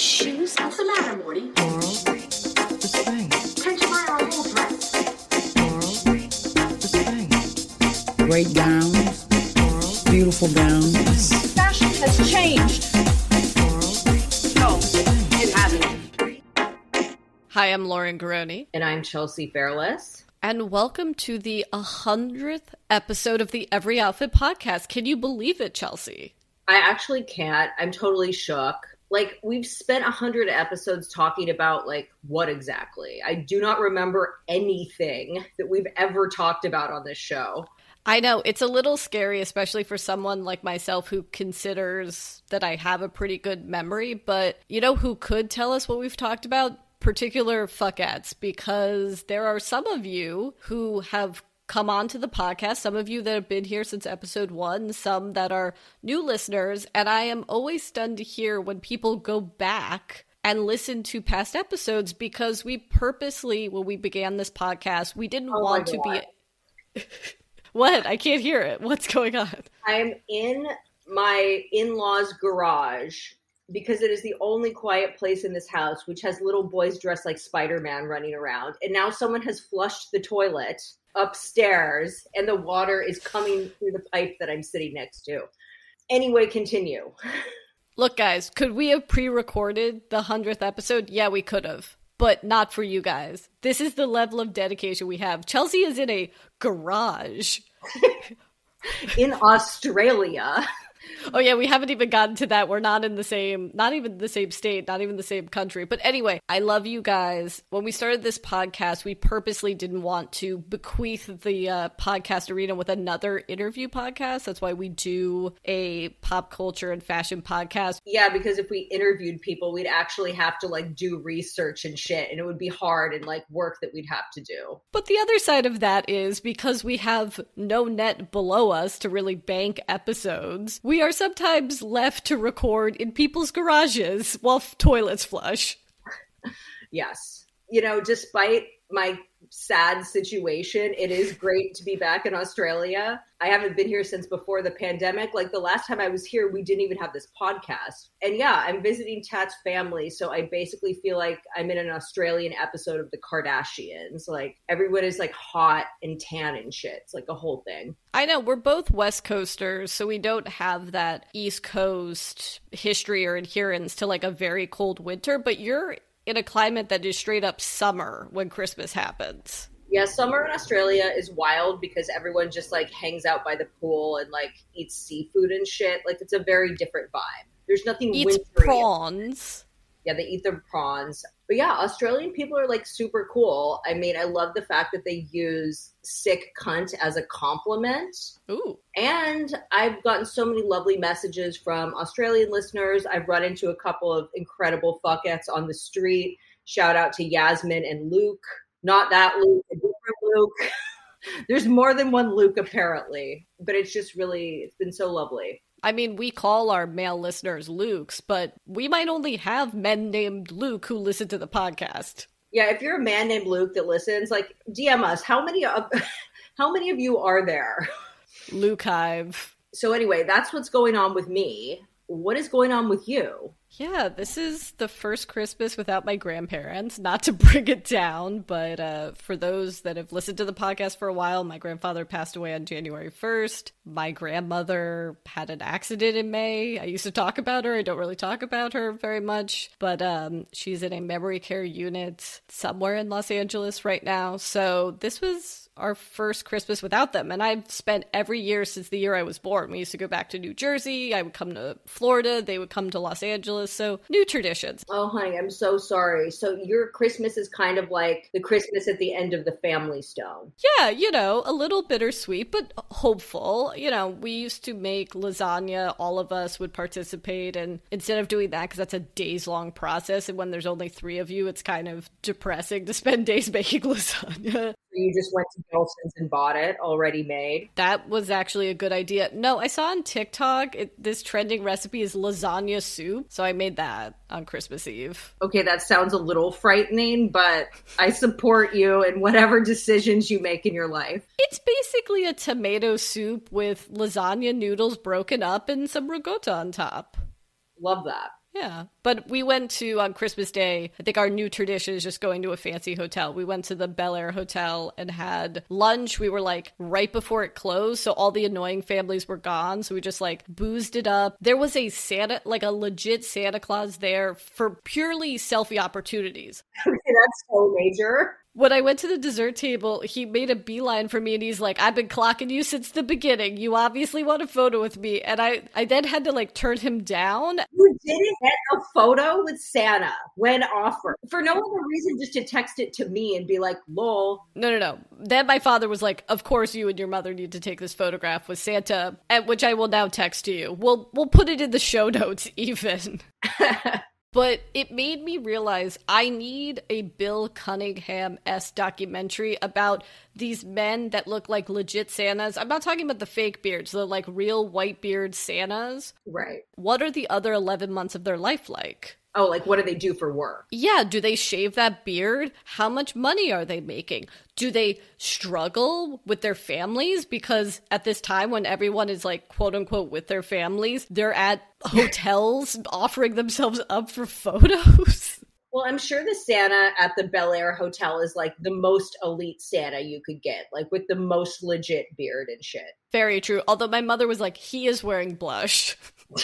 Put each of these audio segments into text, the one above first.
shoes? What's the matter, Morty? Moral, the spring. Can't you buy our whole dress? Moral, the spring. great gowns, beautiful gowns. Fashion has changed. No, it hasn't. Hi, I'm Lauren Garroni, And I'm Chelsea Fairless. and welcome to the 100th episode of the Every Outfit podcast. Can you believe it, Chelsea? I actually can't. I'm totally shook. Like we've spent a hundred episodes talking about like what exactly. I do not remember anything that we've ever talked about on this show. I know it's a little scary, especially for someone like myself who considers that I have a pretty good memory. But you know who could tell us what we've talked about? Particular fuckettes, because there are some of you who have come on to the podcast, some of you that have been here since episode one, some that are new listeners. And I am always stunned to hear when people go back and listen to past episodes because we purposely, when we began this podcast, we didn't Oh want to be. What? I can't hear it. What's going on? I'm in my in-laws garage because it is the only quiet place in this house which has little boys dressed like Spider-Man running around. And now someone has flushed the toilet upstairs and the water is coming through the pipe that I'm sitting next to. Anyway, continue. Look, guys, could we have pre recorded the 100th episode? Yeah, we could have. But not for you guys. This is the level of dedication we have. Chelsea is in a garage. In Australia. Oh yeah, we haven't even gotten to that. We're not in the same, not even the same state, not even the same country. But anyway, I love you guys. When we started this podcast, we purposely didn't want to bequeath the uh, podcast arena with another interview podcast. That's why we do a pop culture and fashion podcast. Yeah, because if we interviewed people, we'd actually have to like do research and shit, and it would be hard and like work that we'd have to do. But the other side of that is because we have no net below us to really bank episodes, we are sometimes left to record in people's garages while f- toilets flush. Yes. You know, despite my sad situation, it is great to be back in Australia. I haven't been here since before the pandemic. Like the last time I was here, we didn't even have this podcast. And yeah, I'm visiting Tat's family. So I basically feel like I'm in an Australian episode of The Kardashians. Like everyone is like hot and tan and shit. It's like a whole thing. I know we're both West Coasters, so we don't have that East Coast history or adherence to like a very cold winter, but you're in a climate that is straight up summer when Christmas happens. Yeah, summer in Australia is wild because everyone just like hangs out by the pool and like eats seafood and shit. Like it's a very different vibe. There's nothing Eats wintry. prawns. Yeah, they eat the prawns. But yeah, Australian people are like super cool. I mean, I love the fact that they use sick cunt as a compliment. Ooh. And I've gotten so many lovely messages from Australian listeners. I've run into a couple of incredible fuckettes on the street. Shout out to Yasmin and Luke. Not that Luke, a different Luke. There's more than one Luke apparently, but it's just really, it's been so lovely. I mean, we call our male listeners Lukes, but we might only have men named Luke who listen to the podcast. Yeah, if you're a man named Luke that listens, like DM us. How many of how many of you are there? Luke Hive. So anyway, that's what's going on with me. What is going on with you? Yeah, this is the first Christmas without my grandparents. Not to bring it down, but uh, for those that have listened to the podcast for a while, my grandfather passed away on January 1st. My grandmother had an accident in May. I used to talk about her. I don't really talk about her very much, but um, she's in a memory care unit somewhere in Los Angeles right now. So this was our first Christmas without them. And I've spent every year since the year I was born. We used to go back to New Jersey. I would come to Florida. They would come to Los Angeles. So new traditions. Oh, honey, I'm so sorry. So your Christmas is kind of like the Christmas at the end of the Family Stone. Yeah, you know, a little bittersweet, but hopeful. You know, we used to make lasagna. All of us would participate. And instead of doing that, because that's a days long process, and when there's only three of you, it's kind of depressing to spend days making lasagna. You just went to Gelson's and bought it already made. That was actually a good idea. No, I saw on TikTok it, this trending recipe is lasagna soup. So I made that on Christmas Eve. Okay, that sounds a little frightening, but I support you in whatever decisions you make in your life. It's basically a tomato soup with lasagna noodles broken up and some ricotta on top. Love that. Yeah. But we went to on Christmas Day. I think our new tradition is just going to a fancy hotel. We went to the Bel Air Hotel and had lunch. We were like right before it closed, so all the annoying families were gone. So we just like boozed it up. There was a Santa, like a legit Santa Claus there for purely selfie opportunities. That's so major. When I went to the dessert table, he made a beeline for me and he's like, I've been clocking you since the beginning. You obviously want a photo with me. And I, I then had to like turn him down. You didn't get a photo with Santa when offered for no other reason, just to text it to me and be like, "Lol." No, no, no. Then my father was like, "Of course, you and your mother need to take this photograph with Santa," and which I will now text to you. We'll we'll put it in the show notes even. But it made me realize I need a Bill Cunningham s documentary about these men that look like legit Santas. I'm not talking about the fake beards, the like real white beard Santas. Right. What are the other 11 months of their life like? Oh, like what do they do for work? Yeah, do they shave that beard? How much money are they making? Do they struggle with their families? Because at this time, when everyone is like quote unquote with their families, they're at hotels offering themselves up for photos. Well, I'm sure the Santa at the Bel Air Hotel is like the most elite Santa you could get, like with the most legit beard and shit. Very true. Although my mother was like, he is wearing blush.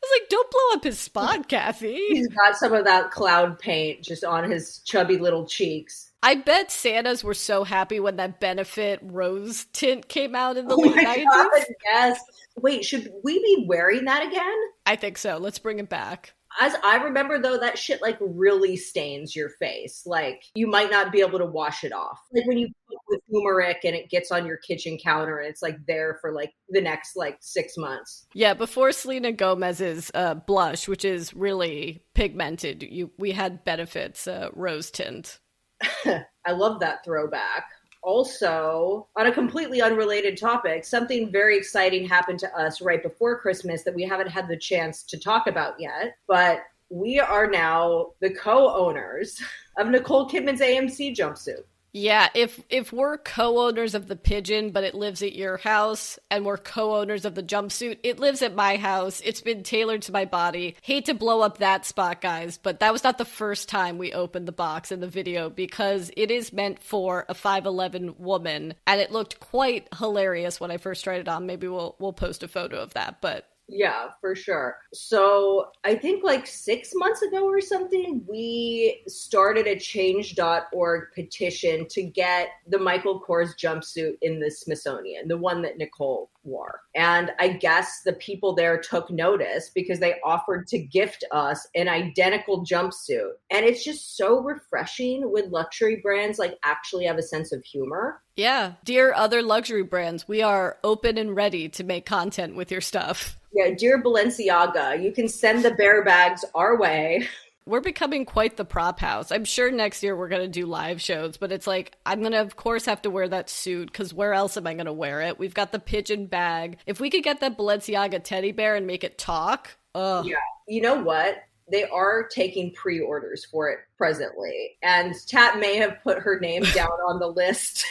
I was like, don't blow up his spot, Kathy. He's got some of that cloud paint just on his chubby little cheeks. I bet Santas were so happy when that benefit rose tint came out in the Oh late my 90s. God, yes. Wait, should we be wearing that again? I think so. Let's bring it back. As I remember though, that shit like really stains your face. Like you might not be able to wash it off. Like when you cook with turmeric and it gets on your kitchen counter and it's like there for like the next like six months. Yeah, before Selena Gomez's uh, blush, which is really pigmented, you we had benefits uh, rose tint. I love that throwback. Also, on a completely unrelated topic, something very exciting happened to us right before Christmas that we haven't had the chance to talk about yet. But we are now the co owners of Nicole Kidman's AMC jumpsuit. Yeah, if if we're co-owners of the pigeon, but it lives at your house, and we're co-owners of the jumpsuit, it lives at my house. It's been tailored to my body. Hate to blow up that spot, guys, but that was not the first time we opened the box in the video because it is meant for a 5'11 woman, and it looked quite hilarious when I first tried it on. Maybe we'll we'll post a photo of that, but Yeah, for sure. So I think like six months ago or something, we started a change.org petition to get the Michael Kors jumpsuit in the Smithsonian, the one that Nicole wore. And I guess the people there took notice because they offered to gift us an identical jumpsuit. And it's just so refreshing when luxury brands like actually have a sense of humor. yeah, dear other luxury brands, we are open and ready to make content with your stuff. Yeah, dear Balenciaga, you can send the bear bags our way. we're becoming quite the prop house. I'm sure next year we're going to do live shows, but it's like, I'm going to, of course, have to wear that suit because where else am I going to wear it? We've got the pigeon bag. If we could get that Balenciaga teddy bear and make it talk, ugh. Yeah. You know what? They are taking pre orders for it presently. And Tat may have put her name down on the list.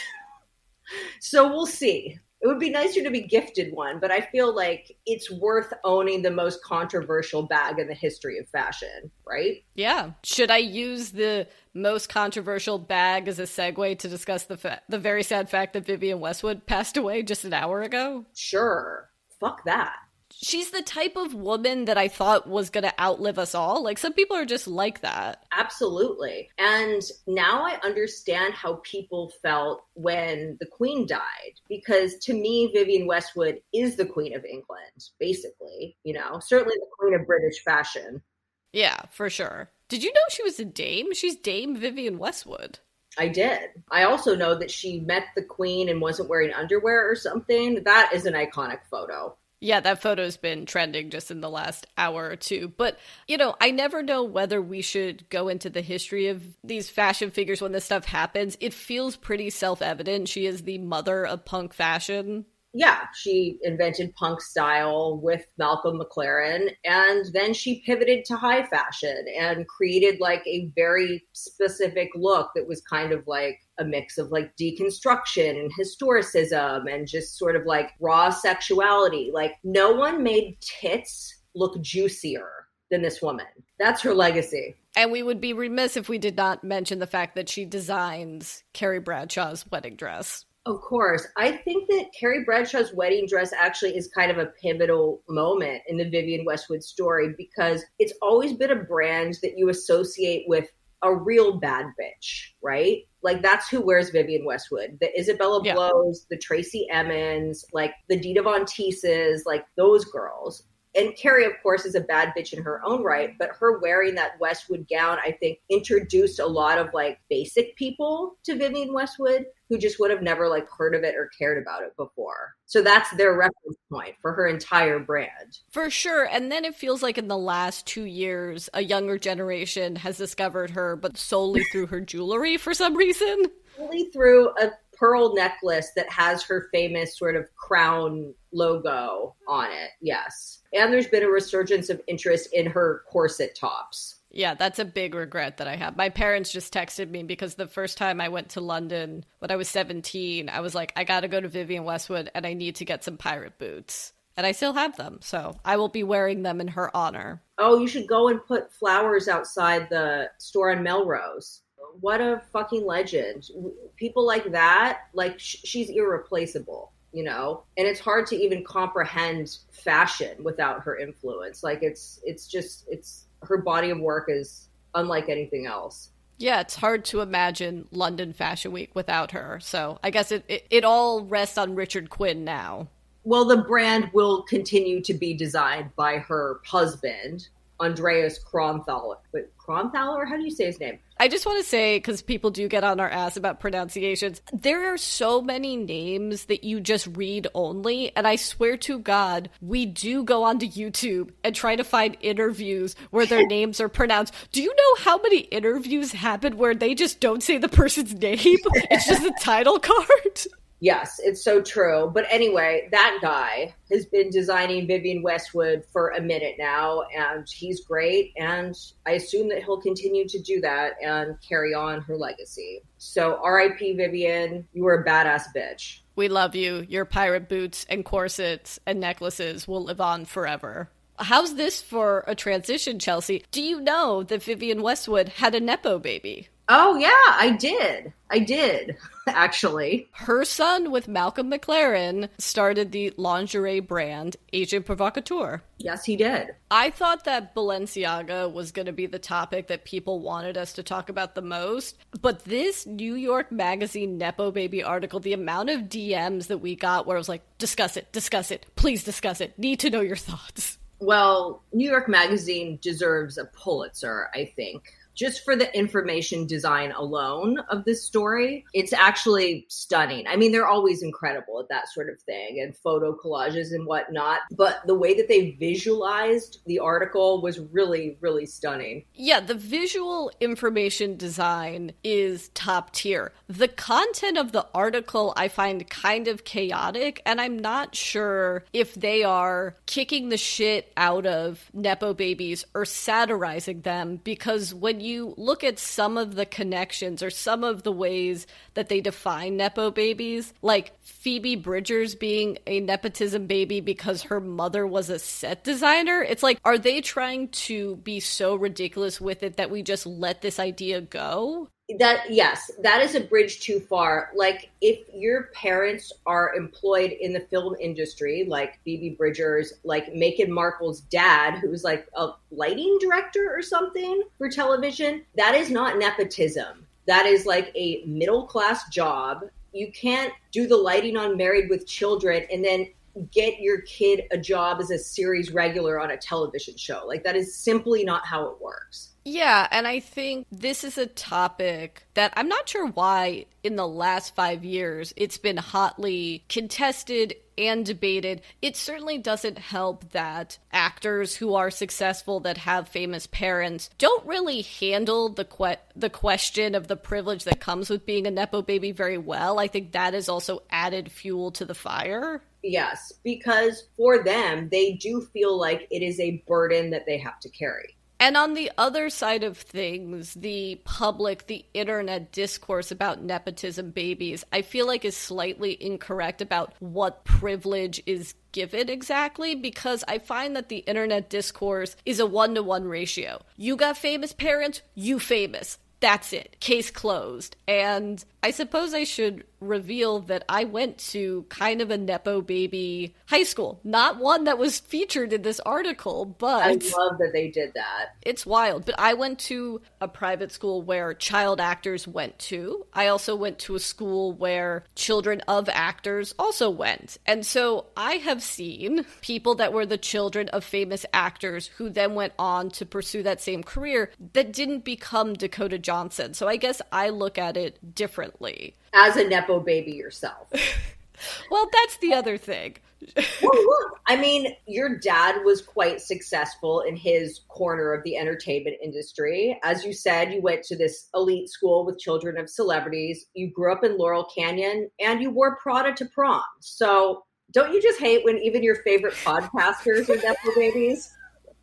so we'll see. It would be nicer to be gifted one, but I feel like it's worth owning the most controversial bag in the history of fashion, right? Yeah. Should I use the most controversial bag as a segue to discuss the fa- the very sad fact that Vivienne Westwood passed away just an hour ago? Sure. Fuck that. She's the type of woman that I thought was going to outlive us all. Like some people are just like that. Absolutely. And now I understand how people felt when the Queen died, because to me, Vivienne Westwood is the Queen of England, basically, you know, certainly the Queen of British fashion. Yeah, for sure. Did you know she was a dame? She's Dame Vivienne Westwood. I did. I also know that she met the Queen and wasn't wearing underwear or something. That is an iconic photo. Yeah, that photo's been trending just in the last hour or two. But, you know, I never know whether we should go into the history of these fashion figures when this stuff happens. It feels pretty self evident. She is the mother of punk fashion. yeah, she invented punk style with Malcolm McLaren, and then she pivoted to high fashion and created like a very specific look that was kind of like a mix of like deconstruction and historicism and just sort of like raw sexuality. Like, no one made tits look juicier than this woman. That's her legacy. And we would be remiss if we did not mention the fact that she designs Carrie Bradshaw's wedding dress. Of course. I think that Carrie Bradshaw's wedding dress actually is kind of a pivotal moment in the Vivienne Westwood story because it's always been a brand that you associate with a real bad bitch, right? Like that's who wears Vivienne Westwood. The Isabella Yeah. Blows, the Tracey Emins, like the Dita Von Teeses, like those girls. And Carrie, of course, is a bad bitch in her own right, but her wearing that Westwood gown, I think, introduced a lot of like basic people to Vivienne Westwood who just would have never like heard of it or cared about it before. So that's their reference point for her entire brand. For sure. And then it feels like in the last two years, a younger generation has discovered her, but solely through her jewelry for some reason. Only through a pearl necklace that has her famous sort of crown logo on it. Yes. And there's been a resurgence of interest in her corset tops. Yeah, that's a big regret that I have. My parents just texted me because the first time I went to London when I was 17, I was like, I gotta go to Vivienne Westwood and I need to get some pirate boots. And I still have them, so I will be wearing them in her honor. Oh, you should go and put flowers outside the store on Melrose. What a fucking legend. People like that, like sh- she's irreplaceable, you know? And it's hard to even comprehend fashion without her influence. Like it's it's just it's her body of work is unlike anything else. Yeah, it's hard to imagine London Fashion Week without her. So I guess it, it, it all rests on Richard Quinn now. Well, the brand will continue to be designed by her husband, Andreas Kronthaler. Wait, Kronthaler? How do you say his name? I just want to say, because people do get on our ass about pronunciations, there are so many names that you just read only. And I swear to God, we do go onto YouTube and try to find interviews where their names are pronounced. Do you know how many interviews happen where they just don't say the person's name? It's just a title card. Yes, it's so true. But anyway, that guy has been designing Vivienne Westwood for a minute now, and he's great. And I assume that he'll continue to do that and carry on her legacy. So, RIP Vivienne, you were a badass bitch. We love you. Your pirate boots and corsets and necklaces will live on forever. How's this for a transition, Chelsea? Do you know that Vivienne Westwood had a Nepo baby? Oh, yeah, I did. I did, actually. Her son, with Malcolm McLaren, started the lingerie brand Agent Provocateur. Yes, he did. I thought that Balenciaga was going to be the topic that people wanted us to talk about the most, but this New York Magazine Nepo Baby article, the amount of DMs that we got where it was like, discuss it, discuss it, please discuss it, need to know your thoughts. Well, New York Magazine deserves a Pulitzer, I think. Just for the information design alone of this story, it's actually stunning. I mean, they're always incredible at that sort of thing and photo collages and whatnot. But the way that they visualized the article was really, really stunning. Yeah, the visual information design is top tier. The content of the article I find kind of chaotic, and I'm not sure if they are kicking the shit out of Nepo babies or satirizing them because when you look at some of the connections or some of the ways that they define Nepo babies, like Phoebe Bridgers being a nepotism baby because her mother was a set designer, it's like, are they trying to be so ridiculous with it that we just let this idea go? That yes that is a bridge too far. Like if your parents are employed in the film industry like phoebe bridgers like Meghan Markle's dad who's like a lighting director or something for television that is not nepotism. That is like a middle class job. You can't do the lighting on married with children and then get your kid a job as a series regular on a television show. Like that is simply not how it works Yeah, and I think this is a topic that I'm not sure why in the last five years it's been hotly contested and debated. It certainly doesn't help that actors who are successful that have famous parents don't really handle the que- the question of the privilege that comes with being a nepo baby very well. I think that is also added fuel to the fire. Yes, because for them, they do feel like it is a burden that they have to carry. And on the other side of things, the public, the internet discourse about nepotism babies, I feel like is slightly incorrect about what privilege is given exactly because I find that the internet discourse is a one to one ratio. You got famous parents, you famous. That's it. Case closed. And I suppose I should reveal that I went to kind of a Nepo baby high school. Not one that was featured in this article, but I love that they did that. it's wild. But I went to a private school where child actors went to. I also went to a school where children of actors also went. And so I have seen people that were the children of famous actors who then went on to pursue that same career that didn't become Dakota Johnson. So I guess I look at it differently. As a Nepo baby yourself. Well, that's the other thing. well, look, I mean, your dad was quite successful in his corner of the entertainment industry. As you said, you went to this elite school with children of celebrities. You grew up in Laurel Canyon and you wore Prada to prom. So, don't you just hate when even your favorite podcasters are Nepo babies?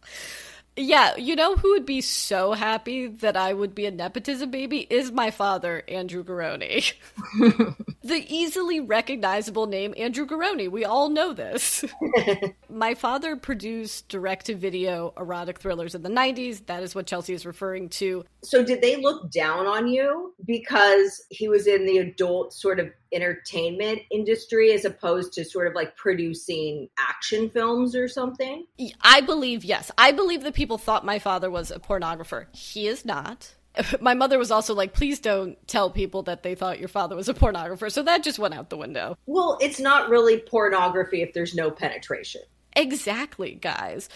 Yeah, you know who would be so happy that I would be a nepotism baby is my father, Andrew Garroni. the easily recognizable name Andrew Garroni. We all know this. my father produced direct to video erotic thrillers in the 90s. That is what Chelsea is referring to. So, did they look down on you because he was in the adult sort of entertainment industry as opposed to sort of like producing action films or something? I believe, yes. I believe that people thought my father was a pornographer. He is not. My mother was also like, please don't tell people that they thought your father was a pornographer. So that just went out the window. Well, it's not really pornography if there's no penetration. Exactly, guys.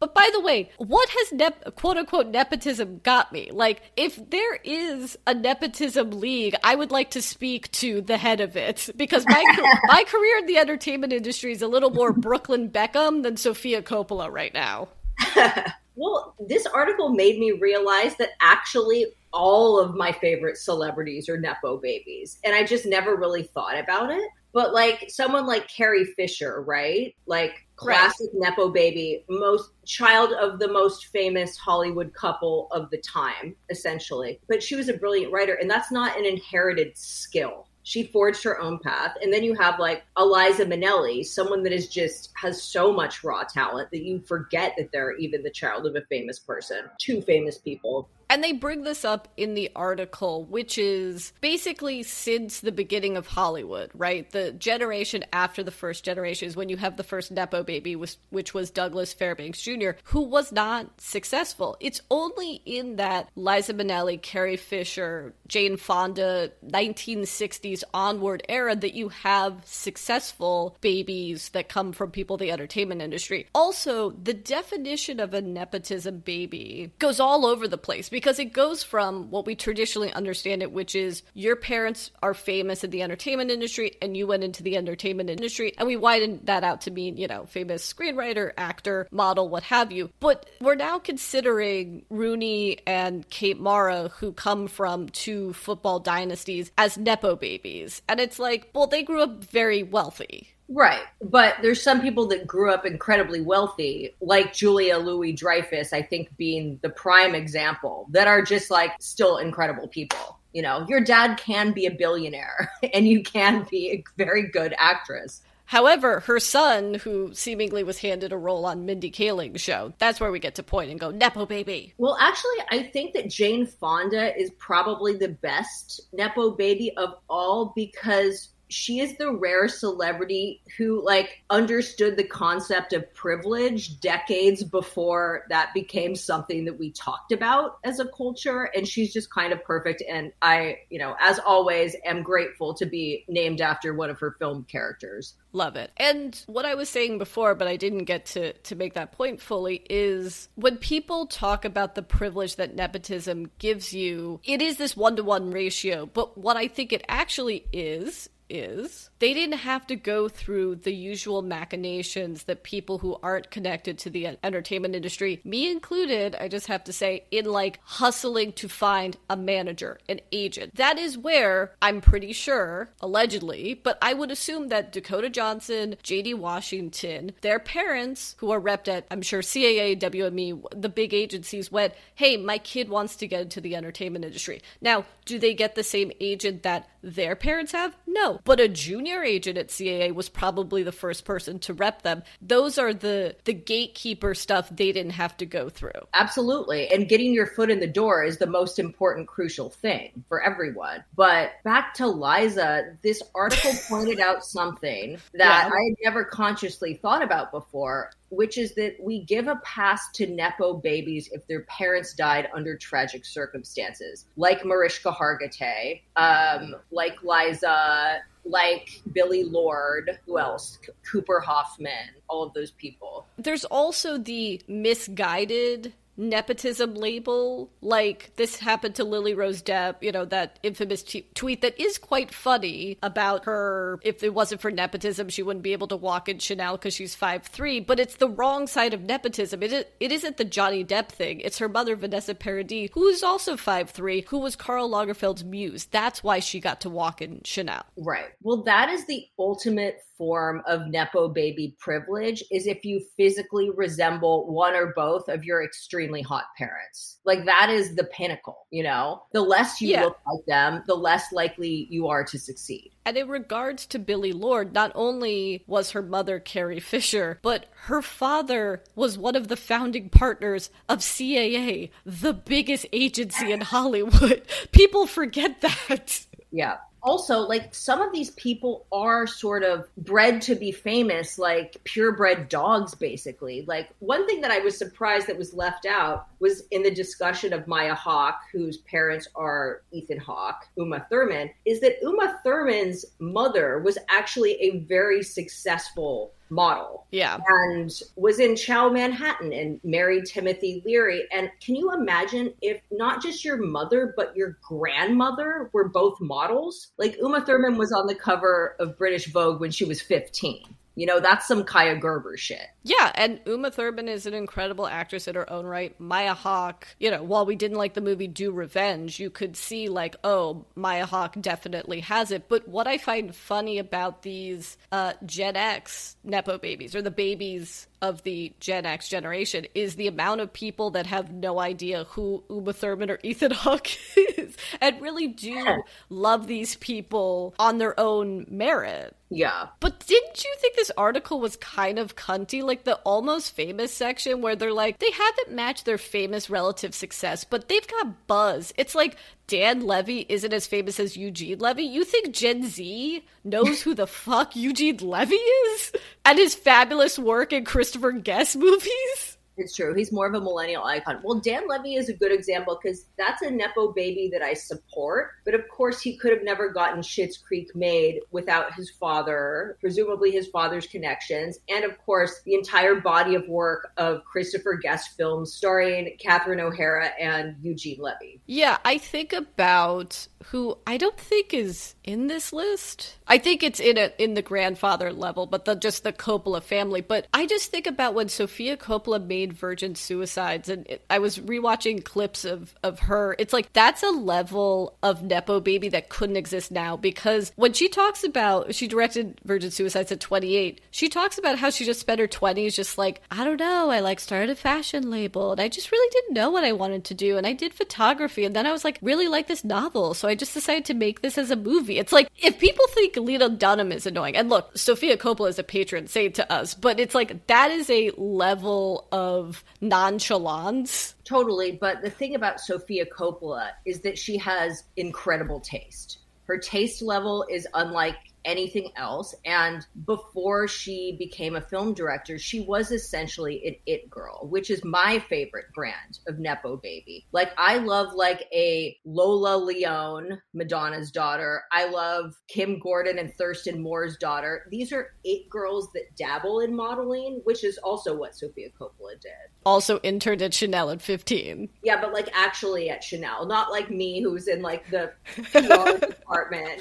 but by the way, what has nep- quote unquote nepotism got me? Like, if there is a nepotism league, I would like to speak to the head of it because my my career in the entertainment industry is a little more Brooklyn Beckham than Sofia Coppola right now. Well, this article made me realize that actually all of my favorite celebrities are Nepo babies. And I just never really thought about it. But like someone like Carrie Fisher, right? Like classic Nepo baby, most child of the most famous Hollywood couple of the time, essentially. But she was a brilliant writer, and that's not an inherited skill. She forged her own path. And then you have like Eliza Minnelli, someone that is just has so much raw talent that you forget that they're even the child of a famous person. Two famous people. And they bring this up in the article, which is basically since the beginning of Hollywood, right? The generation after the first generation is when you have the first Nepo baby, which, was Douglas Fairbanks Jr., who was not successful. It's only in that Liza Minnelli, Carrie Fisher, Jane Fonda, 1960s onward era that you have successful babies that come from people in the entertainment industry. Also, the definition of a nepotism baby goes all over the place because it goes from what we traditionally understand it, which is your parents are famous in the entertainment industry and you went into the entertainment industry, and we widened that out to mean, you know, famous screenwriter, actor, model, what have you. But we're now considering Rooney and Kate Mara, who come from two football dynasties, as Nepo babies. And it's like, well, they grew up very wealthy. Right. But there's some people that grew up incredibly wealthy, like Julia Louis Dreyfus, I think being the prime example, that are just like still incredible people. You know, your dad can be a billionaire and you can be a very good actress. However, her son, who seemingly was handed a role on Mindy Kaling's show, that's where we get to point and go, Nepo baby. Well, actually, I think that Jane Fonda is probably the best Nepo baby of all because she is the rare celebrity who like understood the concept of privilege decades before that became something that we talked about as a culture and she's just kind of perfect and i you know as always am grateful to be named after one of her film characters Love it. And what I was saying before, but I didn't get to, to make that point fully, is when people talk about the privilege that nepotism gives you, it is this one to one ratio. But what I think it actually is, is they didn't have to go through the usual machinations that people who aren't connected to the entertainment industry, me included, I just have to say, in like hustling to find a manager, an agent. That is where I'm pretty sure, allegedly, but I would assume that Dakota Johnson, JD Washington, their parents, who are repped at, I'm sure, CAA, WME, the big agencies, went, hey, my kid wants to get into the entertainment industry. Now, do they get the same agent that their parents have? No. But a junior agent at CAA was probably the first person to rep them. Those are the the gatekeeper stuff they didn't have to go through. Absolutely. And getting your foot in the door is the most important, crucial thing for everyone. But back to Liza, this article pointed out something that Yeah. I had never consciously thought about before, which is that we give a pass to Nepo babies if their parents died under tragic circumstances, like Mariska Hargitay, um, like Liza. Like Billie Lourd, who else? C- Cooper Hoffman, all of those people. There's also the misguided nepotism label like this happened to Lily Rose Depp, you know, that infamous t- tweet that is quite funny about her if it wasn't for nepotism she wouldn't be able to walk in Chanel cuz she's 5'3, but it's the wrong side of nepotism. It, is, it isn't the Johnny Depp thing. It's her mother Vanessa Paradis who is also 5'3 who was Karl Lagerfeld's muse. That's why she got to walk in Chanel. Right. Well, that is the ultimate form of Nepo baby privilege is if you physically resemble one or both of your extremely hot parents. Like that is the pinnacle, you know? The less you Yeah. look like them, the less likely you are to succeed. And in regards to Billie Lourd, not only was her mother Carrie Fisher, but her father was one of the founding partners of CAA, the biggest agency in Hollywood. People forget that. Yeah. Also, like some of these people are sort of bred to be famous, like purebred dogs, basically. Like one thing that I was surprised that was left out was in the discussion of Maya Hawke, whose parents are Ethan Hawke, Uma Thurman, is that Uma Thurman's mother was actually a very successful model Yeah. and was in Chow Manhattan and married Timothy Leary. And can you imagine if not just your mother, but your grandmother were both models? Like Uma Thurman was on the cover of British Vogue when she was 15. You know, that's some Kaia Gerber shit. Yeah, and Uma Thurman is an incredible actress in her own right. Maya Hawke, you know, while we didn't like the movie Do Revenge, you could see, like, oh, Maya Hawke definitely has it. But what I find funny about these uh, Gen X Nepo babies, or the babies of the Gen X generation, is the amount of people that have no idea who Uma Thurman or Ethan Hawke is, and really do love these people on their own merit. Yeah. But didn't you think this article was kind of cunty? Like the almost famous section where they're like, they haven't matched their famous relative success, but they've got buzz. It's like Dan Levy isn't as famous as Eugene Levy. You think Gen Z knows who the fuck Eugene Levy is? And his fabulous work in Christopher Guest movies? It's true. He's more of a millennial icon. Well, Dan Levy is a good example because that's a Nepo baby that I support. But of course, he could have never gotten Schitt's Creek made without his father, presumably his father's connections. And of course, the entire body of work of Christopher Guest films starring Catherine O'Hara and Eugene Levy. Yeah, I think about who I don't think is in this list. I think it's in a, in the grandfather level, but the just the Coppola family. But I just think about when Sofia Coppola made Virgin Suicides, and it, I was rewatching clips of of her. It's like that's a level of nepo baby that couldn't exist now because when she talks about she directed Virgin Suicides at 28, she talks about how she just spent her 20s just like I don't know, I like started a fashion label and I just really didn't know what I wanted to do and I did photography and then I was like really like this novel, so I just decided to make this as a movie. It's like if people think Lena Dunham is annoying, and look, Sofia Coppola is a patron saint to us, but it's like that is a level of nonchalance. Totally. But the thing about Sofia Coppola is that she has incredible taste. Her taste level is unlike anything else. And before she became a film director, she was essentially an it girl, which is my favorite brand of Nepo baby. Like, I love like a Lola Leone, Madonna's daughter. I love Kim Gordon and Thurston Moore's daughter. These are it girls that dabble in modeling, which is also what Sofia Coppola did. Also interned at Chanel at 15. Yeah, but like actually at Chanel, not like me who's in like the PR department.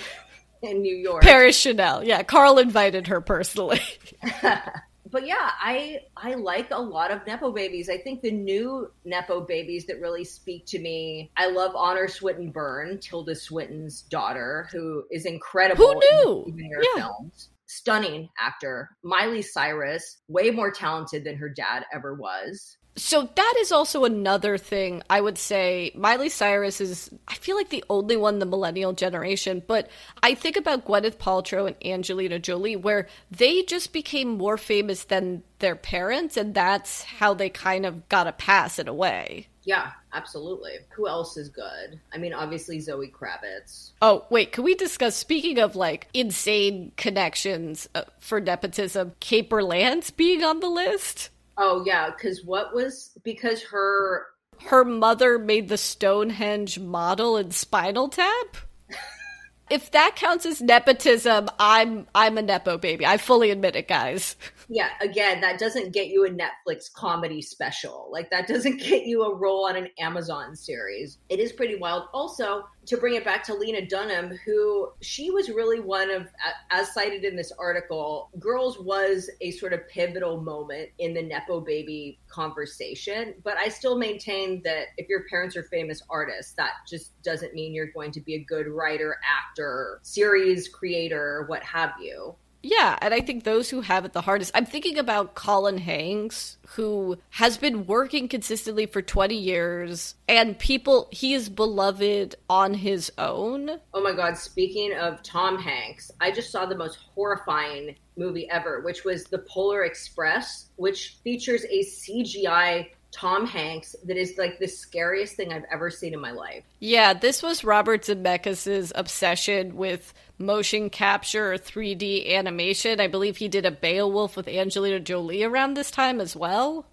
In New York. Paris Chanel. Yeah, Karl invited her personally. but yeah, I I like a lot of nepo babies. I think the new nepo babies that really speak to me. I love Honor Swinton Byrne, Tilda Swinton's daughter, who is incredible. Who knew? In her Yeah. films. Stunning actor. Miley Cyrus, way more talented than her dad ever was. So that is also another thing I would say. Miley Cyrus is, I feel like the only one in the millennial generation, but I think about Gwyneth Paltrow and Angelina Jolie, where they just became more famous than their parents, and that's how they kind of got a pass in a way. Yeah, absolutely. Who else is good? I mean, obviously Zoe Kravitz. Oh, wait, can we discuss, speaking of like insane connections uh, for nepotism, Kate Berlant being on the list? Oh yeah, because what was because her her mother made the Stonehenge model in Spinal Tap. if that counts as nepotism, I'm I'm a nepo baby. I fully admit it, guys. Yeah again that doesn't get you a netflix comedy special. Like that doesn't get you a role on an amazon series. It is pretty wild. Also to bring it back to lena dunham who she was really one of as cited in this article girls was a sort of pivotal moment in the nepo baby conversation. But i still maintain that if your parents are famous artists that just doesn't mean you're going to be a good writer actor series creator what have you Yeah, and I think those who have it the hardest. I'm thinking about Colin Hanks, who has been working consistently for 20 years, and people, he is beloved on his own. Oh my God, speaking of Tom Hanks, I just saw the most horrifying movie ever, which was The Polar Express, which features a CGI Tom Hanks that is like the scariest thing I've ever seen in my life. Yeah, this was Robert Zemeckis' obsession with motion capture or 3D animation. I believe he did a Beowulf with Angelina Jolie around this time as well.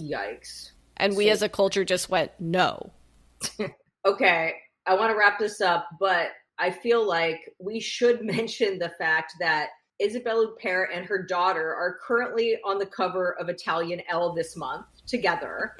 Yikes. And we So- as a culture just went, no. Okay, I want to wrap this up, but I feel like we should mention the fact that Isabelle Huppert and her daughter are currently on the cover of Italian Elle this month together.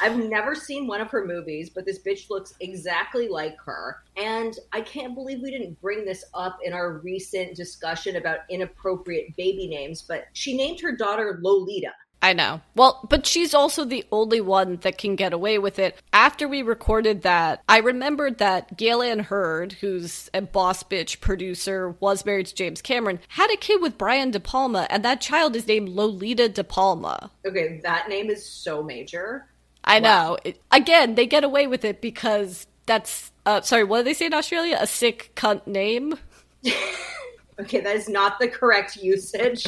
I've never seen one of her movies, but this bitch looks exactly like her. And I can't believe we didn't bring this up in our recent discussion about inappropriate baby names, but she named her daughter Lolita. I know. Well, but she's also the only one that can get away with it. After we recorded that, I remembered that Gale Anne Hurd, who's a boss bitch producer, was married to James Cameron, had a kid with Brian De Palma, and that child is named Lolita De Palma. Okay, that name is so major. I know. It, again, they get away with it because that's, uh, sorry, what do they say in Australia? A sick cunt name? Okay, that is not the correct usage.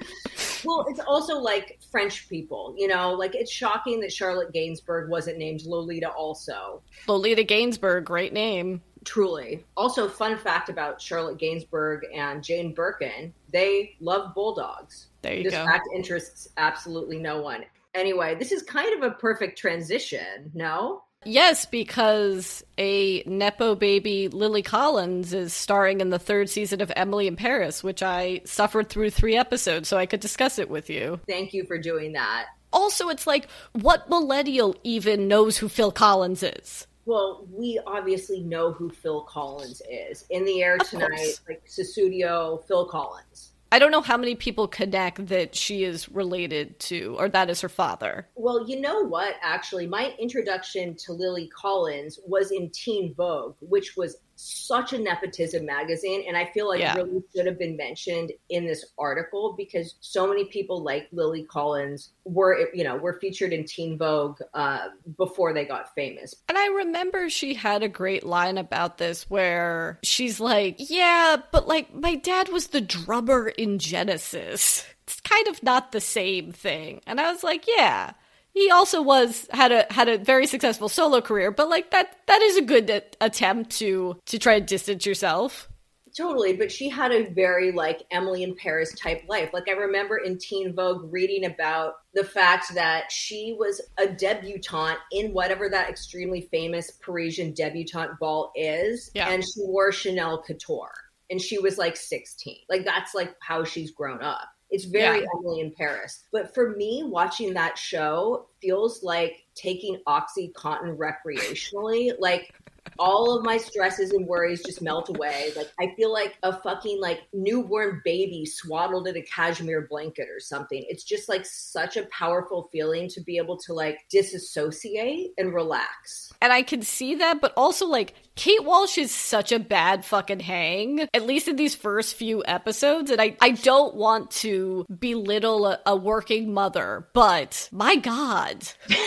well, it's also like French people, you know, like it's shocking that Charlotte Gainsbourg wasn't named Lolita also. Lolita Gainsbourg, great name. Truly. Also, fun fact about Charlotte Gainsbourg and Jane Birkin, they love bulldogs. There you this go. fact interests absolutely no one. Anyway, this is kind of a perfect transition, no? Yes, because a Nepo baby, Lily Collins, is starring in the third season of Emily in Paris, which I suffered through three episodes so I could discuss it with you. Thank you for doing that. Also, it's like, what millennial even knows who Phil Collins is? Well, we obviously know who Phil Collins is. In the air Of tonight, course. like Sussudio, Phil Collins. I don't know how many people connect that she is related to, or that is her father. Well, you know what? Actually, my introduction to Lily Collins was in Teen Vogue, which was such a nepotism magazine. And I feel like Yeah. it really should have been mentioned in this article because so many people like Lily Collins were, you know, were featured in Teen Vogue uh, before they got famous. And I remember she had a great line about this where she's like, Yeah, but like my dad was the drummer in Genesis. It's kind of not the same thing. And I was like, Yeah. He also was had a had a very successful solo career, but like that that is a good a- attempt to to try and distance yourself. Totally, but she had a very like Emily in Paris type life. Like I remember in Teen Vogue reading about the fact that she was a debutante in whatever that extremely famous Parisian debutante ball is, Yeah. and she wore Chanel Couture, and she was like 16. Like that's like how she's grown up. It's very Yeah. Emily in Paris. But for me, watching that show feels like taking OxyContin recreationally. Like all of my stresses and worries just melt away. Like I feel like a fucking like newborn baby swaddled in a cashmere blanket or something. It's just like such a powerful feeling to be able to like disassociate and relax. And I can see that, but also like Kate Walsh is such a bad fucking hang, at least in these first few episodes. And I, I don't want to belittle a, a working mother, but my God.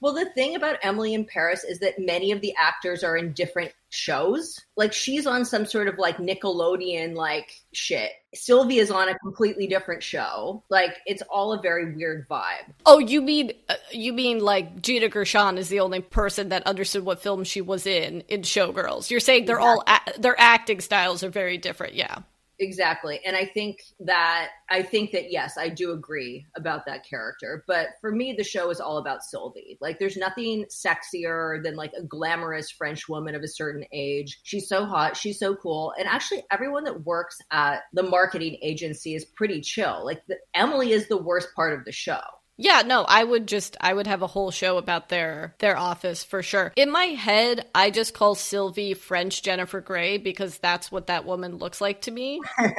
Well, the thing about Emily in Paris is that many of the actors are in different shows. Like she's on some sort of like Nickelodeon like shit. Sylvia's on a completely different show. Like it's all a very weird vibe. Oh, you mean uh, you mean like Gina Gershon is the only person that understood what film she was in in Showgirls? You're saying they're all a- their acting styles are very different, yeah. Exactly. And I think that I think that yes, I do agree about that character. But for me, the show is all about Sylvie. Like there's nothing sexier than like a glamorous French woman of a certain age. She's so hot, she's so cool. And actually everyone that works at the marketing agency is pretty chill. Like the, Emily is the worst part of the show. Yeah, no, I would just I would have a whole show about their their office for sure. In my head, I just call Sylvie French Jennifer Grey because that's what that woman looks like to me.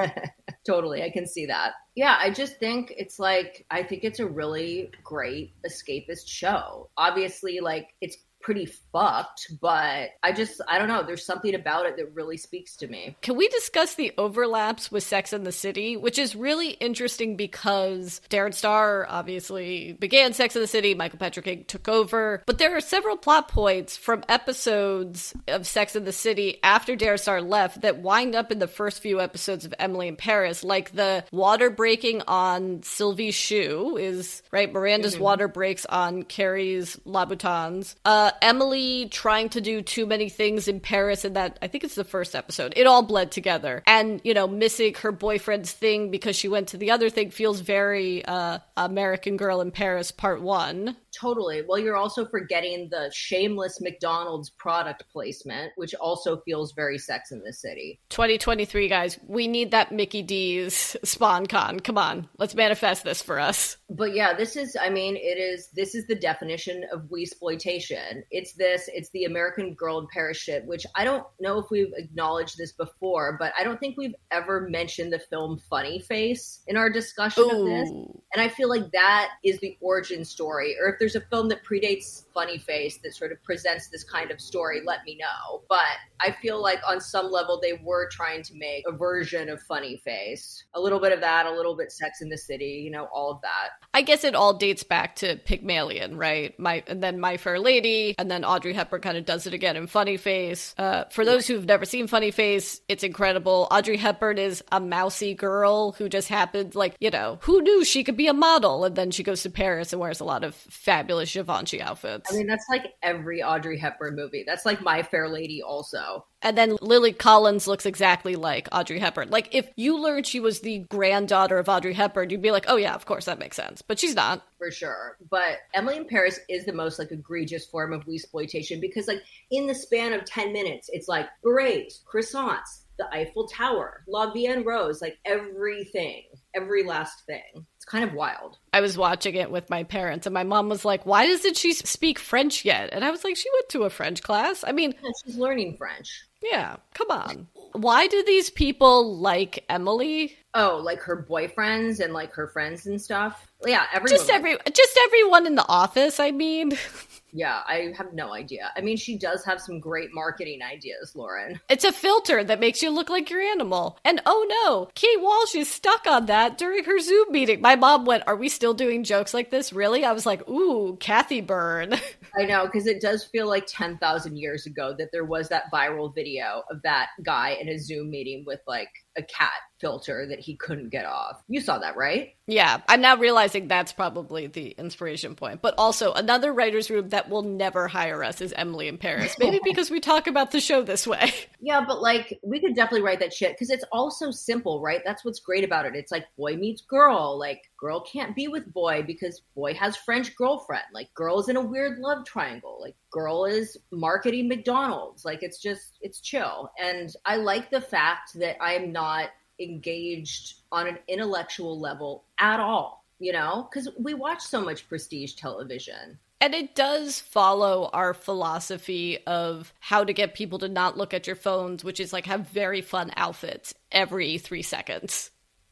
totally i can see that yeah i just think it's like i think it's a really great escapist show obviously like it's pretty fucked but i just i don't know there's something about it that really speaks to me Can we discuss the overlaps with Sex and the City, which is really interesting because Darren Star obviously began Sex and the City, Michael Patrick King took over, but there are several plot points from episodes of Sex and the City after Darren Star left that wind up in the first few episodes of Emily in Paris, like the water breaking on Sylvie's shoe is right. Miranda's water breaks on Carrie's Louboutins. Uh, Emily trying to do too many things in Paris, and that I think it's the first episode. It all bled together, and you know, missing her boyfriend's thing because she went to the other thing feels very uh, American Girl in Paris Part One. Totally. Well you're also forgetting the shameless mcdonald's product placement which also feels very sex in the city. 2023, guys, we need that Mickey D's sponcon. Come on, let's manifest this for us. but yeah this is i mean it is this is the definition of we exploitation it's this it's the american girl in paris shit which i don't know if we've acknowledged this before but i don't think we've ever mentioned the film funny face in our discussion of this. And i feel like that is the origin story or if there's a film that predates funny face that sort of presents this kind of story let me know but i feel like on some level they were trying to make a version of funny face a little bit of that a little bit sex in the city you know all of that I guess it all dates back to Pygmalion, right? My and then My Fair Lady, and then Audrey Hepburn kind of does it again in Funny Face. Uh, for those who've never seen Funny Face, it's incredible. Audrey Hepburn is a mousy girl who just happened, like you know, who knew she could be a model, and then she goes to Paris and wears a lot of fabulous Givenchy outfits. I mean, that's like every Audrey Hepburn movie. That's like My Fair Lady, also. And then Lily Collins looks exactly like Audrey Hepburn. Like if you learned she was the granddaughter of Audrey Hepburn, you'd be like, "Oh yeah, of course that makes sense." But she's not. for sure. But Emily in Paris is the most like egregious form of exploitation because like in the span of 10 minutes, it's like berets, croissants, the Eiffel Tower, La Vie en Rose, like everything, every last thing. It's kind of wild. I was watching it with my parents, and my mom was like, "Why doesn't she speak French yet?" And I was like, "She went to a French class. I mean, Yeah, she's learning French. yeah, come on. Why do these people like Emily? Oh, like her boyfriends and like her friends and stuff. Yeah, everyone. Just every, just everyone in the office. I mean, yeah, I have no idea. I mean, she does have some great marketing ideas, Lauren. it's a filter that makes you look like your animal. And oh no, Kate Walsh is stuck on that during her Zoom meeting. My mom went, "Are we still doing jokes like this? Really?" I was like, "Ooh, Kathy Byrne." I know because it does feel like 10,000 years ago that there was that viral video of that guy in a Zoom meeting with like a cat filter that he couldn't get off. You saw that, right? Yeah, I'm now realizing that's probably the inspiration point. But also, another writer's room that will never hire us is Emily in Paris. Maybe because we talk about the show this way. Yeah, but like we could definitely write that shit because it's all so simple, right? That's what's great about it. It's like boy meets girl. Like girl can't be with boy because boy has French girlfriend. Like girl is in a weird love triangle. Like girl is marketing McDonald's. Like it's just it's chill. And I like the fact that I'm not engaged on an intellectual level at all. You know, because we watch so much prestige television. And it does follow our philosophy of how to get people to not look at your phones, which is like have very fun outfits every three seconds.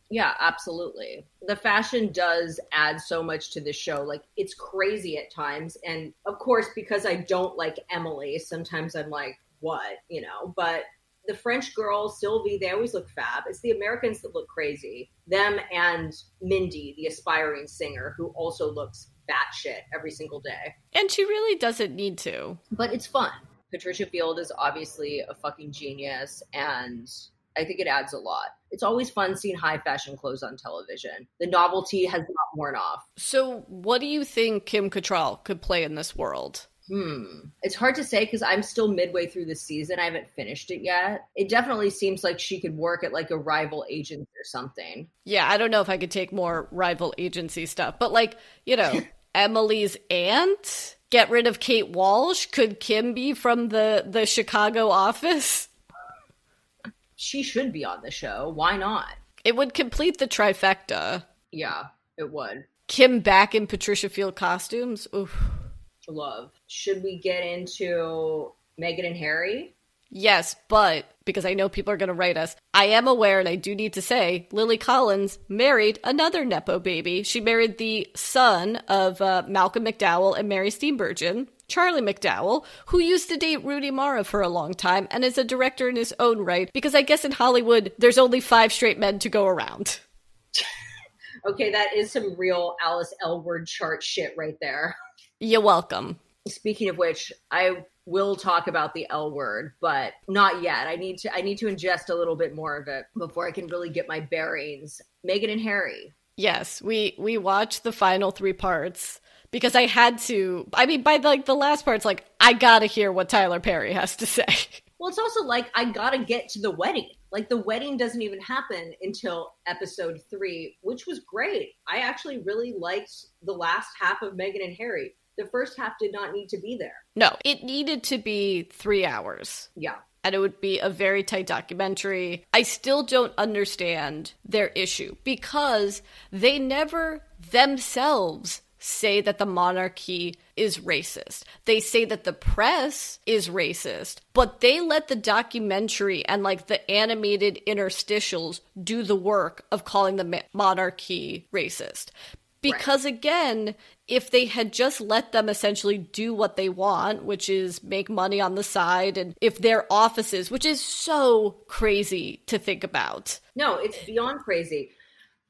Yeah, absolutely. The fashion does add so much to the show. Like it's crazy at times. And of course, because I don't like Emily, sometimes I'm like, what, you know, but the French girl, Sylvie, they always look fab. It's the Americans that look crazy. Them and Mindy, the aspiring singer, who also looks batshit every single day. And she really doesn't need to. But it's fun. Patricia Field is obviously a fucking genius, and I think it adds a lot. It's always fun seeing high fashion clothes on television. The novelty has not worn off. So, what do you think Kim Cattrall could play in this world? Hmm. It's hard to say because I'm still midway through the season. I haven't finished it yet. It definitely seems like she could work at like a rival agent or something. Yeah, I don't know if I could take more rival agency stuff, but like, you know, Emily's aunt, get rid of Kate Walsh. Could Kim be from the the Chicago office? She should be on the show. Why not? It would complete the trifecta. Yeah, it would. Kim back in Patricia Field costumes. Oof. Love. Should we get into Meghan and Harry? Yes, but because I know people are going to write us, I am aware, and I do need to say, Lily Collins married another Nepo baby. She married the son of uh, Malcolm McDowell and Mary Steenburgen, Charlie McDowell, who used to date Rooney Mara for a long time and is a director in his own right, because I guess in Hollywood, there's only five straight men to go around. Okay, that is some real Alice L Word chart shit right there. You're welcome. Speaking of which, I will talk about the L word, but not yet. I need to I need to ingest a little bit more of it before I can really get my bearings. Meghan and Harry. Yes, we we watched the final three parts because I had to. I mean, by the, like the last part, it's like I gotta hear what Tyler Perry has to say. Well, it's also like I gotta get to the wedding. Like the wedding doesn't even happen until episode three, which was great. I actually really liked the last half of Meghan and Harry. The first half did not need to be there. No, it needed to be three hours. Yeah. and it would be a very tight documentary. I still don't understand their issue because they never themselves say that the monarchy is racist. They say that the press is racist, but they let the documentary and like the animated interstitials do the work of calling the monarchy racist. Because again, if they had just let them essentially do what they want, which is make money on the side, and if their offices, which is so crazy to think about, No, it's beyond crazy.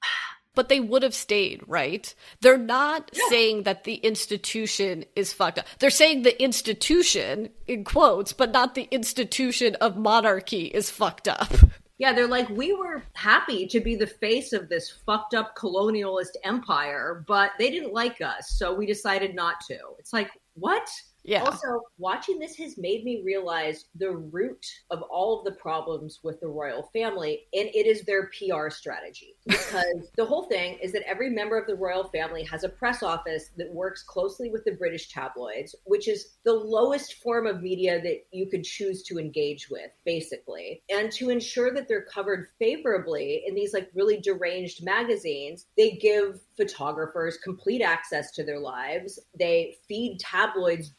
but they would have stayed, right? They're not saying that the institution is fucked up. They're saying the institution, in quotes, but not the institution of monarchy is fucked up. Yeah, they're like, we were happy to be the face of this fucked up colonialist empire, but they didn't like us, so we decided not to. It's like, what? Yeah. Also, watching this has made me realize the root of all of the problems with the royal family, and it is their PR strategy. Because the whole thing is that every member of the royal family has a press office that works closely with the British tabloids, which is the lowest form of media that you could choose to engage with, basically. And to ensure that they're covered favorably in these like really deranged magazines, they give photographers complete access to their lives. They feed tabloids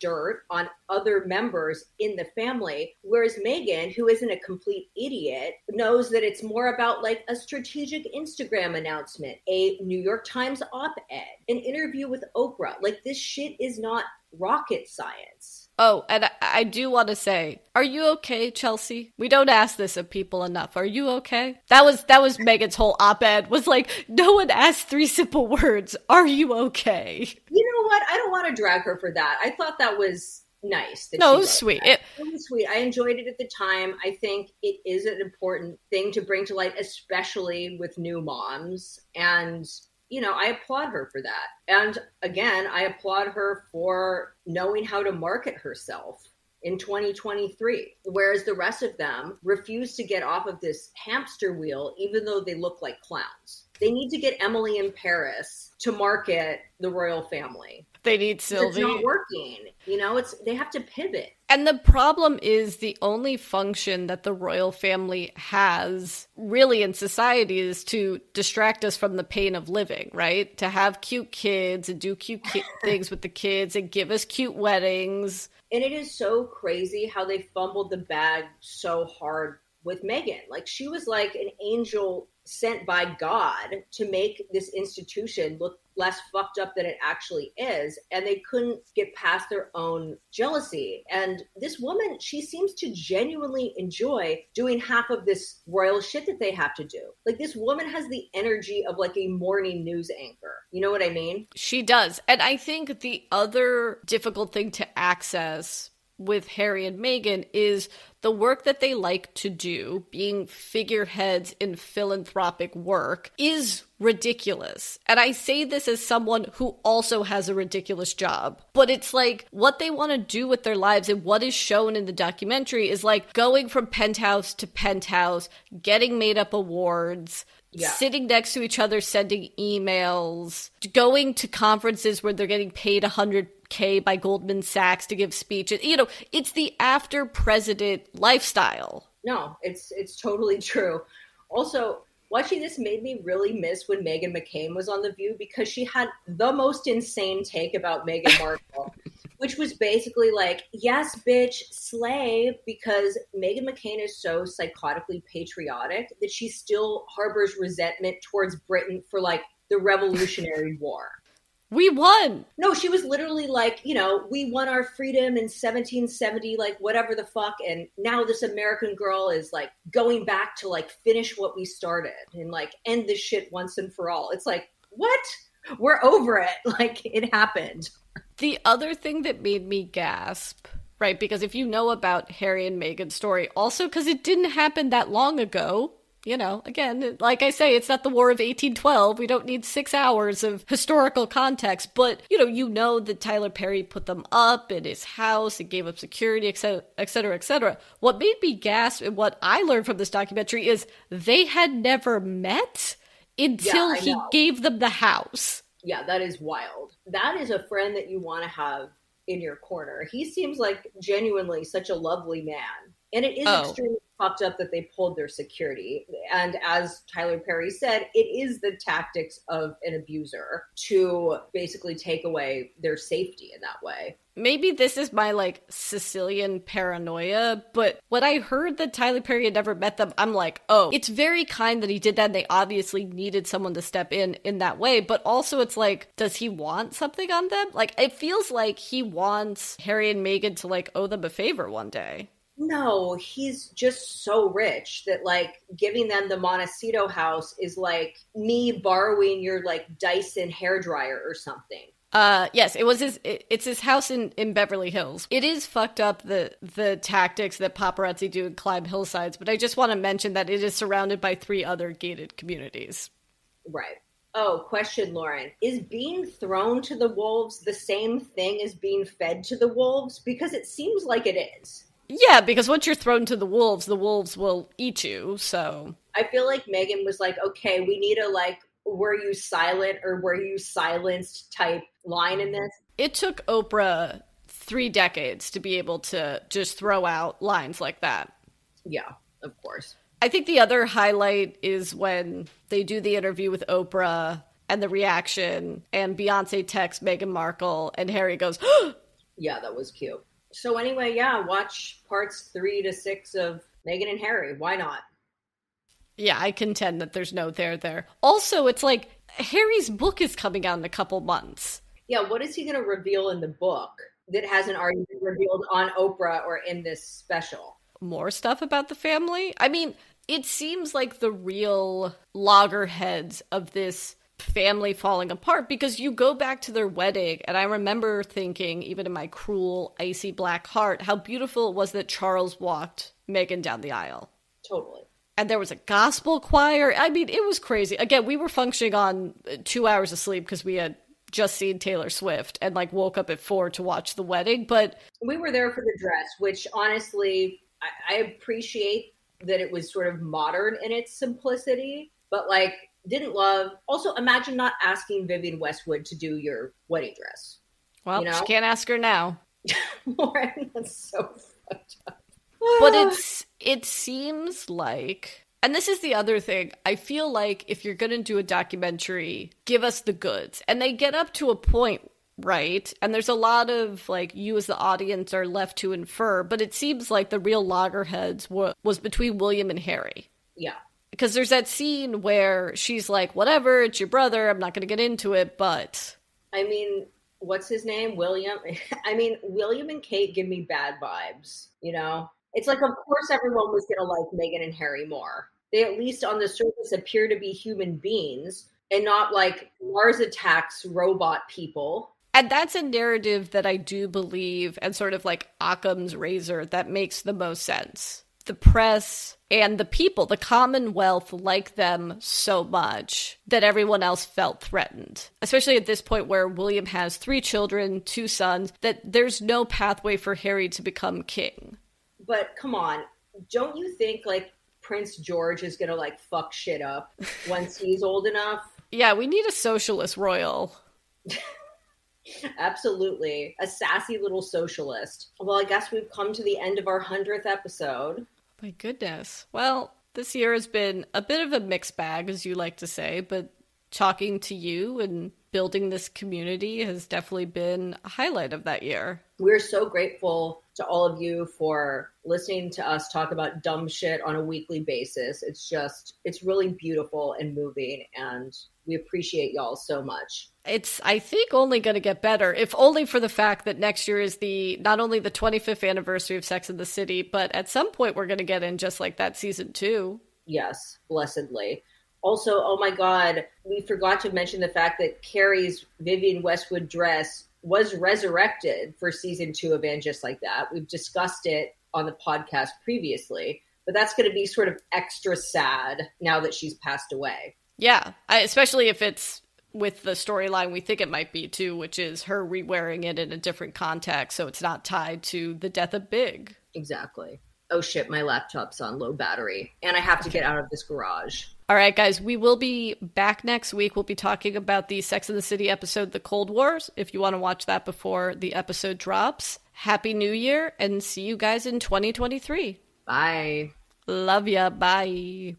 on other members in the family. Whereas Meghan, who isn't a complete idiot, knows that it's more about like a strategic Instagram announcement, a New York Times op ed, an interview with Oprah. Like this shit is not rocket science. Oh, and I, I do want to say, are you okay, Chelsea? We don't ask this of people enough. Are you okay? That was that was Meghan's whole op-ed was like, no one asked three simple words. Are you okay? What? I don't want to drag her for that. I thought that was nice. That No, it was sweet. It, It was sweet. I enjoyed it at the time. I think it is an important thing to bring to light, especially with new moms. And, you know, I applaud her for that. And again, I applaud her for knowing how to market herself in 2023. Whereas the rest of them refuse to get off of this hamster wheel, even though they look like clowns. They need to get Emily in Paris to market the royal family. They need Sylvie. It's not working. You know, it's they have to pivot. And the problem is the only function that the royal family has really in society is to distract us from the pain of living, right? To have cute kids and do cute ki- things with the kids and give us cute weddings. And it is so crazy how they fumbled the bag so hard with Meghan. Like she was like an angel sent by God to make this institution look less fucked up than it actually is. And they couldn't get past their own jealousy. And this woman, she seems to genuinely enjoy doing half of this royal shit that they have to do. Like this woman has the energy of like a morning news anchor. You know what I mean? She does. And I think the other difficult thing to access with Harry and Meghan is the work that they like to do, being figureheads in philanthropic work, is ridiculous. And I say this as someone who also has a ridiculous job. But it's like what they want to do with their lives and what is shown in the documentary is like going from penthouse to penthouse, getting made up awards, Yeah. sitting next to each other sending emails going to conferences where they're getting paid 100k by goldman sachs to give speeches you know it's the after president lifestyle No, it's it's totally true. Also, watching this made me really miss when Meghan McCain was on The View because she had the most insane take about Meghan Markle, which was basically like, yes, bitch, slay, because Meghan McCain is so psychotically patriotic that she still harbors resentment towards Britain for like the Revolutionary War. We won No, she was literally like, you know, we won our freedom in 1770, like whatever the fuck. And now this American girl is like going back to like finish what we started and like end this shit once and for all. It's like, what? We're over it. Like it happened. the other thing that made me gasp right because if you know about harry and meghan's story also because it didn't happen that long ago you know, again, like I say, it's not the War of 1812. We don't need six hours of historical context. But, you know, you know that Tyler Perry put them up in his house and gave up security, et cetera, et cetera, et cetera. What made me gasp and what I learned from this documentary is they had never met until I he know. gave them the house. Yeah, that is wild. That is a friend that you want to have in your corner. He seems like genuinely such a lovely man. And it is Oh. extremely fucked up that they pulled their security. And as Tyler Perry said, it is the tactics of an abuser to basically take away their safety in that way. maybe this is my like Sicilian paranoia, but when I heard that Tyler Perry had never met them, I'm like, oh, it's very kind that he did that. And they obviously needed someone to step in in that way, but also it's like, does he want something on them? Like, it feels like he wants Harry and Meghan to like owe them a favor one day. No, he's just so rich that like giving them the Montecito house is like me borrowing your like Dyson hairdryer or something. Uh, yes, it was his. It, it's his house in, in Beverly Hills. It is fucked up the the tactics that paparazzi do and climb hillsides, but I just want to mention that it is surrounded by three other gated communities. Right. Oh, question, Lauren. Is being thrown to the wolves the same thing as being fed to the wolves? Because it seems like it is. Yeah, because once you're thrown to the wolves, the wolves will eat you. So I feel like Meghan was like, okay, we need a like, were you silent or were you silenced type line in this. it took Oprah three decades to be able to just throw out lines like that. Yeah, of course. I think the other highlight is when they do the interview with Oprah and the reaction, and Beyonce texts Meghan Markle, and Harry goes, Yeah, that was cute. So anyway, yeah, watch parts three to six of Meghan and Harry. Why not? Yeah, I contend that there's no there there. Also, it's like Harry's book is coming out in a couple months. Yeah, what is he going to reveal in the book that hasn't already been revealed on Oprah or in this special? More stuff about the family? I mean, it seems like the real loggerheads of this family falling apart because you go back to their wedding and I remember thinking even in my cruel icy black heart how beautiful it was that Charles walked Meghan down the aisle. Totally. and there was a gospel choir. I mean, it was crazy. Again, we were functioning on uh, two hours of sleep because we had just seen Taylor Swift and like woke up at four to watch the wedding. But We were there for the dress, which honestly, I, I appreciate that it was sort of modern in its simplicity, but like didn't love. Also, imagine not asking Vivienne Westwood to do your wedding dress. Well, You know? she can't ask her now. Lauren, that's so fucked up. But it's it seems like and this is the other thing. I feel like if you're going to do a documentary, give us the goods. And they get up to a point, right? And there's a lot of like you as the audience are left to infer, but it seems like the real loggerheads wa- was between William and Harry. yeah. Because there's that scene where she's like, whatever, it's your brother, I'm not going to get into it, but I mean, what's his name? William. I mean, William and Kate give me bad vibes. You know, it's like, of course, everyone was gonna like Meghan and Harry more. They at least on the surface appear to be human beings and not like Mars attacks robot people. And that's a narrative that I do believe, and sort of like Occam's razor, that makes the most sense. The press and the people, the Commonwealth, like them so much that everyone else felt threatened. Especially at this point where William has three children, two sons, that there's no pathway for Harry to become king. But come on, don't you think like Prince George is gonna like fuck shit up once he's old enough? Yeah, we need a socialist royal. Absolutely. A sassy little socialist. Well, I guess we've come to the end of our 100th episode. My goodness. Well, this year has been a bit of a mixed bag, as you like to say, but talking to you and building this community has definitely been a highlight of that year. We're so grateful to all of you for listening to us talk about dumb shit on a weekly basis. It's just, it's really beautiful and moving, and we appreciate y'all so much. It's, I think, only going to get better, if only for the fact that next year is the not only the 25th anniversary of Sex in the City, but at some point we're going to get in just like that season two. Yes, blessedly. Also, oh my God, we forgot to mention the fact that Carrie's Vivienne Westwood dress was resurrected for season two of And Just Like That. We've discussed it on the podcast previously, but that's going to be sort of extra sad now that she's passed away. Yeah, I, especially if it's with the storyline we think it might be too, which is her re-wearing it in a different context, so it's not tied to the death of Big. Exactly. Oh shit, my laptop's on low battery, and I have to get out of this garage. All right, guys, we will be back next week. We'll be talking about the Sex and the City episode, The Cold Wars, if you want to watch that before the episode drops. Happy New Year, and see you guys in 2023. Bye. Love ya. Bye.